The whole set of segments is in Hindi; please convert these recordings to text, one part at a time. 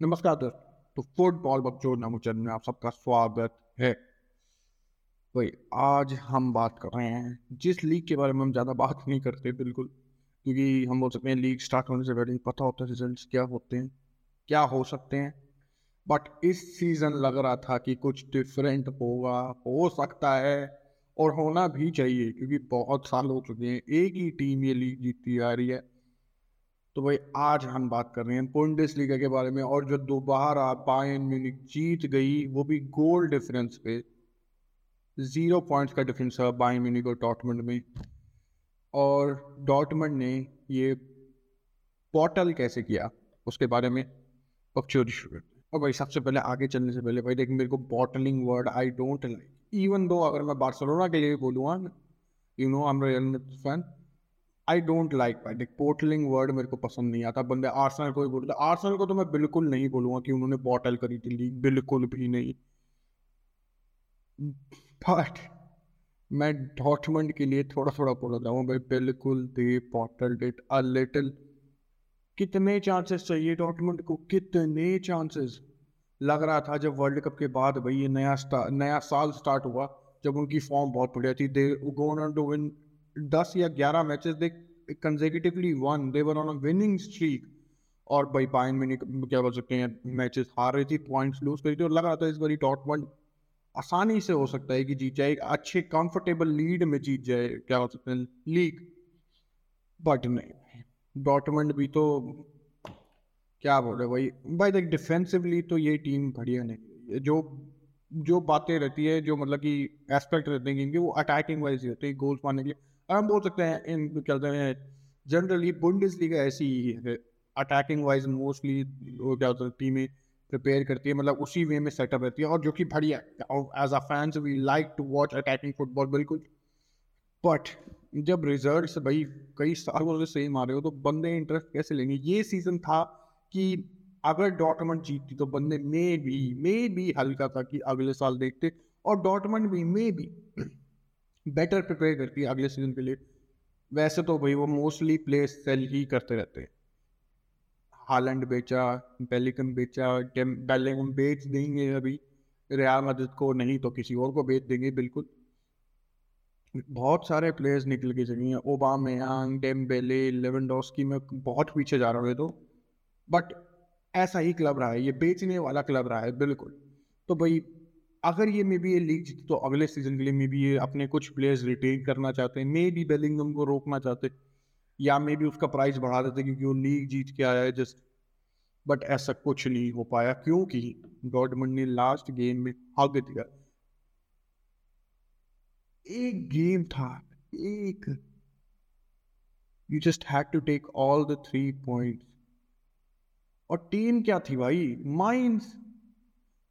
नमस्कार दोस्त। तो फुटबॉल बच्चों नामो में आप सबका स्वागत है। भाई आज हम बात कर रहे हैं जिस लीग के बारे में हम ज़्यादा बात नहीं करते बिल्कुल, क्योंकि हम बोल सकते हैं लीग स्टार्ट होने से पहले पता होता है रिजल्ट्स क्या होते हैं, क्या हो सकते हैं। बट इस सीज़न लग रहा था कि कुछ डिफरेंट होगा, हो सकता है और होना भी चाहिए, क्योंकि बहुत साल हो चुके हैं, एक ही टीम ये लीग जीतती आ रही है। तो भाई, आज हम बात कर रहे हैं पुंडिस लीगा के बारे में और जो दोबारा बायन म्यूनिक जीत गई, वो भी गोल डिफरेंस पे। ज़ीरो पॉइंट्स का डिफरेंस है बायन म्यूनिक और डॉटमंड में। और डॉटमंड ने ये पोर्टल कैसे किया, उसके बारे में पक्चोरी शुरू और भाई, सबसे पहले, आगे चलने से पहले भाई, देख, मेरे को bottling word I don't like even though अगर मैं बार्सिलोना के लिए बोलूँगा you know I am real fan I don't like भाई पोर्टलिंग वर्ड मेरे को पसंद नहीं आता। बंदे आर्सनल को ही बोलते आर्सनल को तो मैं बिल्कुल नहीं बोलूँगा कि उन्होंने बॉटल करी थी लीग बिल्कुल भी नहीं। बट मैं डॉटमंड के लिए थोड़ा थोड़ा बोल हूँ भाई, बिल्कुल they bottle it a little कितने चांसेस चाहिए डॉटमंड को? कितने चांसेस लग रहा था जब वर्ल्ड कप के बाद भाई ये नया नया साल स्टार्ट हुआ, जब उनकी फॉर्म बहुत बढ़िया थी। दे गोन टू विन दस या ग्यारह matches they consecutively won they were on a winning streak और भाई बायन में क्या बोल सकते हैं मैचेस हार रही थी पॉइंट्स लूज करी थी और लग रहा था इस बारी डॉटमंड आसानी से हो सकता है कि जीत जाए अच्छे कंफर्टेबल लीड में जीत जाए, क्या बोल सकते हैं लीग बट नहीं डॉटमंड भी तो क्या बोले भाई भाई देख डिफेंसिवली तो ये टीम बढ़िया नहीं जो जो बातें रहती है, जो मतलब कि एस्पेक्ट रहते हैं कि वो अटैकिंग वाइज रहते हैं गोल्स मारने के लिए। हम बोल सकते हैं इन कहते हैं जनरली बुंडिस ऐसी ही है अटैकिंग वाइज मोस्टली वो क्या होता है टीमें प्रिपेयर करती है मतलब उसी वे में सेटअप रहती है, और जो कि बढ़िया as a fans we like to watch attacking football बिल्कुल। बट जब रिज़ल्ट भाई कई सालों से सेम आ रहे हो तो बंदे इंटरेस्ट कैसे लेंगे? ये सीज़न था कि अगर डॉटमंड जीतती तो बंदे मे भी मे भी हल्का था कि अगले साल देखते, और डॉटमंड भी मे भी बेटर प्रिपेयर करती है अगले सीज़न के लिए। वैसे तो भाई वो मोस्टली प्ले सेल ही करते रहते हैं। हालैंड बेचा बेलिकम बेचा बेलिकम बेच देंगे अभी। रियाल मदद को नहीं तो किसी और को बेच देंगे, बिल्कुल। बहुत सारे प्लेयर्स निकल के चलिए ओबामयांग डेम्बेले लेवेंडोस्की में बहुत पीछे जा रहे तो। बट ऐसा ही क्लब रहा है, ये बेचने वाला क्लब रहा है, बिल्कुल। तो भाई अगर ये मे बी ये लीग जीते तो अगले सीज़न के लिए मे बी ये अपने कुछ प्लेयर्स रिटेन करना चाहते हैं। मे बी बेलिंगम को रोकना चाहते या मे बी उसका प्राइस बढ़ा देते क्योंकि वो लीग जीत के आया है जस्ट बट ऐसा कुछ नहीं हो पाया क्योंकि गॉडमंड ने लास्ट गेम में हग दिया। एक गेम था, एक। You just had to take all the three points और टीम क्या थी भाई? माइंड्स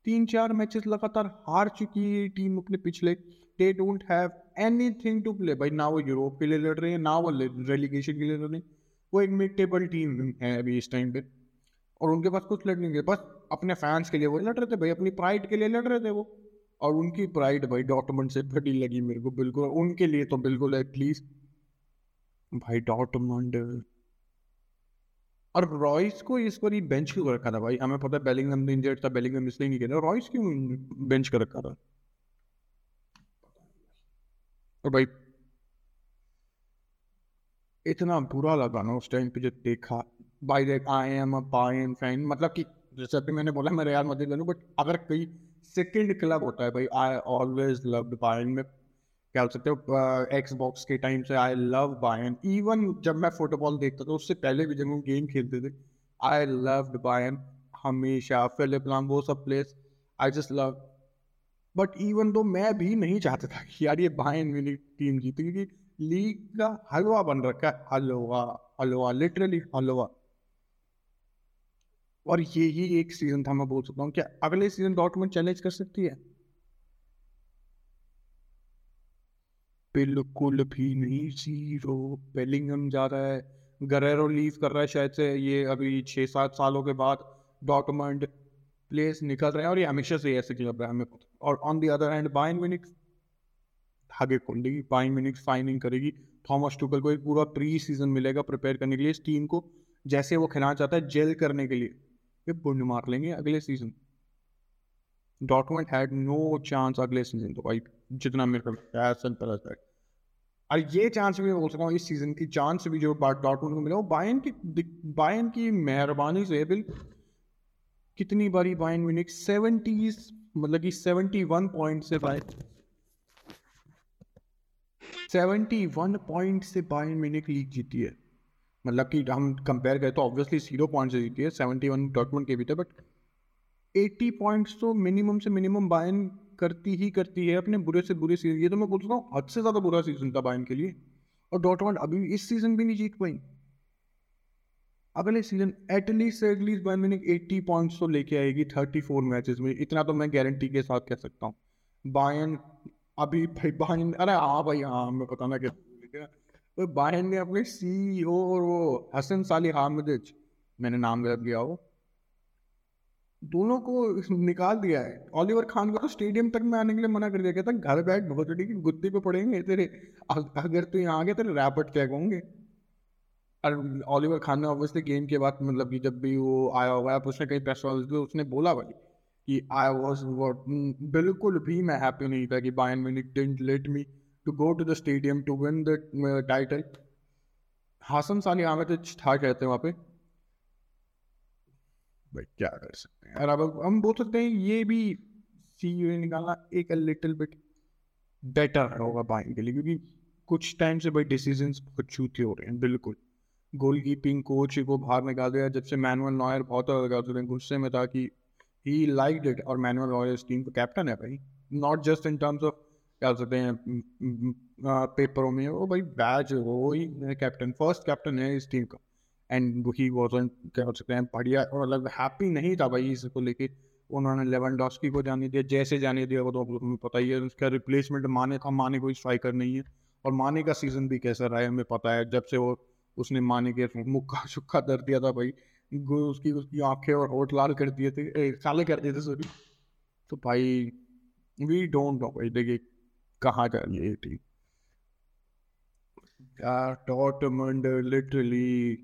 तीन चार मैचेस लगातार हार चुकी है टीम अपने पिछले। They don't have anything to play भाई, ना वो यूरोप के लिए लड़ रहे हैं, ना वो रेलिगेशन के लिए लड़ रहे हैं। वो एक मिड टेबल टीम है अभी इस टाइम पे। और उनके पास कुछ लड़ने के बस अपने फैंस के लिए वो लड़ रहे थे भाई, अपनी प्राइड के लिए लड़ रहे थे वो। और उनकी प्राइड भाई डॉटमंड से बड़ी लगी मेरे को बिल्कुल। उनके लिए तो बिल्कुल एटलीस्ट भाई डॉटमंड और रॉयस को इस बार बेंच क्यों रखा था भाई? हमें पता है बेलिंगम इंजर्ड था बेलिंगम इसलिए नहीं खेला रॉयस क्यों बेंच कर रखा था? और भाई, इतना बुरा लगा ना उस टाइम पे जब देखा। बाई देख I am a Bayern fan मतलब कि जैसे अभी मैंने बोला, मैं रियाल मदद करूँ बट अगर कई सेकंड क्लब होता है भाई आई ऑलवेज लव बायन में क्या बोल सकते हो एक्स बॉक्स के टाइम से आई लव बायन इवन जब मैं फुटबॉल देखता था, उससे पहले भी जब हम गेम खेलते थे आई लव बायन हमेशा. फिलिप लाम वो सब place I just love but even though मैं भी नहीं चाहता था कि यार ये बायन मेरी टीम जीती, क्योंकि लीग का हलवा बन रखा है. हलवा हलवा लिटरली हलवा. और ये ही एक सीज़न था, मैं बोल सकता हूँ क्या अगले सीज़न डॉटमेंट चैलेंज कर सकती है? बिल्कुल भी नहीं, ज़ीरो। बेलिंगम जा रहा है। गरेरो लीव कर रहा है शायद से। ये अभी छः सात सालों के बाद डॉटमंड प्लेस निकल रहे हैं और ये हमेशा से ऐसे क्लब है हमें और on the other hand Bayern Munich धागे खोलेगी। बाइन मिनिक्स फाइनिंग करेगी। थॉमस टूकल को एक पूरा प्री सीज़न मिलेगा प्रिपेयर करने के लिए। इस टीम को जैसे वो खिलाना चाहता है जेल करने के लिए। ये पुण्य मार लेंगे अगले season Dortmund had no chance अगले सीज़न तो भाई, जितना मेरे को लगता है सिंपल एज दैट और ये चांस भी बोल सकता हूँ इस सीज़न की चांस भी जो डॉटमेंट को मिला, वो बायन की बायन की मेहरबानी से बिल कितनी बारी बायन म्यूनिक सेवेंटीज मतलब कि सेवेंटी वन पॉइंट से बाय सेवेंटी वन पॉइंट से बायन म्यूनिक लीग जीती है। मतलब कि हम कंपेयर करें तो ऑब्वियसली ज़ीरो पॉइंट से जीती है सेवेंटी वन डॉटमेंट के भी थे बट एट्टी पॉइंट्स तो मिनिमम से मिनिमम बायन करती ही करती है, अपने बुरे से बुरे सीज़न ये तो मैं बोल रहा हूँ, हद से ज़्यादा बुरा सीज़न था बायन के लिए। और डॉटमेंट अभी इस सीज़न भी नहीं जीत पाई। अगले सीज़न एटलीस्ट से एटलीस्ट बायन मैंने एट्टी पॉइंट्स तो लेके आएगी थर्टी फोर मैचेस में। इतना तो मैं गारंटी के साथ कह सकता हूँ। बायन अभी भाई बायन अरे हाँ भाई हाँ मैं पता ना क्या बायन ने अपने सी e और वो हसन साली हामिद, मैंने नाम गलत दिया वो दोनों को निकाल दिया है। ऑलिवर खान को तो स्टेडियम तक में आने के लिए मना कर दिया गया था। घर बैठ बहुत की गुत्ती पे पड़ेंगे, तेरे अगर तू यहाँ आ गया, तेरे रैपट चेक होंगे और ऑलिवर खान ने ऑब्वियसली गेम के बाद मतलब कि जब भी वो आया हुआ उसने कई प्रेस उसने बोला भाई कि आई वॉज़ वॉट बिल्कुल भी मैं हैप्पी नहीं था कि Bayern Munich didn't let me to go to the stadium to win the title Hasan Salihamidzic था, कहते हैं वहाँ पे। भाई, क्या कर सकते हैं? और अब हम बोल सकते हैं ये भी सी यू निकालना एक लिटिल बिट बेटर होगा बाइंग के लिए, क्योंकि कुछ टाइम से भाई डिसीज़न बहुत छूते हो रहे हैं, बिल्कुल। गोल कीपिंग कोच को बाहर निकाल दिया, जब से मैनुअल नॉयर बहुत गुस्से में था कि ही लाइक इट और मैनुअल नॉयर इस टीम का कैप्टन है भाई। Not just in terms of क्या सकते हैं पेपरों में, वो भाई बैच वो ही कैप्टन फ़र्स्ट कैप्टन है इस टीम का। एंड ही वॉजन क्या हो सकते हैं, बढ़िया और मतलब हैप्पी नहीं था भाई इसको लेके। उन्होंने लेवन डॉस्की को जाने दिया, जैसे जाने दिया, वो तो तुम्हें पता ही है, उसका रिप्लेसमेंट माने था, माने कोई स्ट्राइकर नहीं है। और माने का सीज़न भी कैसा रहा है, हमें पता है, जब से वो, उसने माने के मुक्का शुक्का दर दिया था भाई। उसकी उसकी आँखें और होठ लाल कर दिए थे काले कर दिए थे सॉरी तो भाई वी डोंट नो भाई, देखिए, कहाँ जा रही है टीम डॉटमंड लिटरली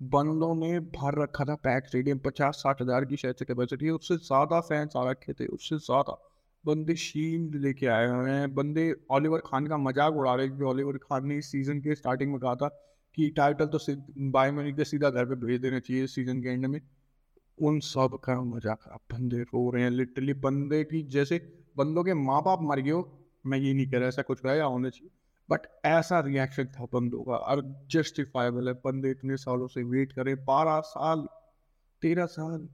बंदों ने भर रखा था पैक स्टेडियम पचास साठ हज़ार की शायद से कैपेसिटी है उससे ज़्यादा फैंस आ रखे थे, उससे ज़्यादा। बंदे शील्ड लेके आए हुए हैं, बंदे ऑलिवर खान का मज़ाक उड़ा रहे क्योंकि ऑलिवर खान ने इस सीज़न के स्टार्टिंग में कहा था कि टाइटल तो बाई मनी के सीधा घर पे भेज देना चाहिए सीज़न के एंड में। उन सब का मज़ाक बंदे रो रहे हैं लिटरली बंदे की, जैसे बंदों के माँ बाप मर गए हो, मैं ये नहीं कह रहा ऐसा कुछ रहा या होना चाहिए। बट ऐसा रिएक्शन था बंदों का और जस्टिफाइबल है, बंदे इतने सालों से वेट करें बारह साल, तेरह साल,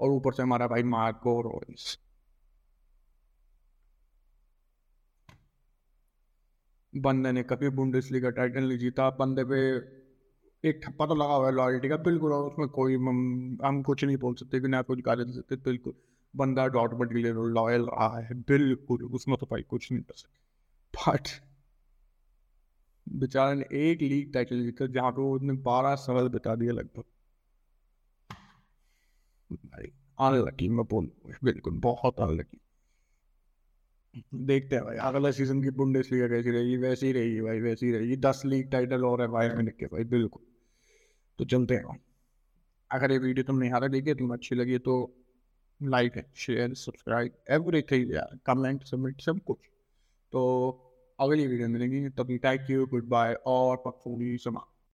और ऊपर से हमारा भाई मार्को रॉयस बंदे ने कभी बुंडेसलीगा टाइटल नहीं जीता, बंदे पे एक ठप्पा तो लगा हुआ है लॉयल्टी का, बिल्कुल, और उसमें कोई हम कुछ नहीं बोल सकते कि ना कुछ गाली दे सकते, बिल्कुल। बंदा डॉटमेंट के लॉयल रहा है, बिल्कुल, उसमें तो भाई कुछ नहीं कर सकते। बट बेचारे ने एक लीग टाइटल जीता, जहाँ पे उसने बारह साल बिता दिया लगभग। अनलकी मैं बोल बिल्कुल, बहुत अनलकी देखते हैं भाई, अगला सीज़न की बुंडेस लीग कैसी रहेगी? वैसी ही रहेगी भाई, वैसी ही रहेगी। दस लीग टाइटल और है भाई मिनट के भाई, बिल्कुल। तो चलते हैं। अगर ये वीडियो तुमने यहाँ तक देखी तुम्हें अच्छी लगी तो लाइक शेयर सब्सक्राइब एवरीथिंग यार। कमेंट सबमिट सब कुछ। तो अगली वीडियो मिलेंगी। तभी थैंक यू गुड बाय और पक्फूली समाप्त।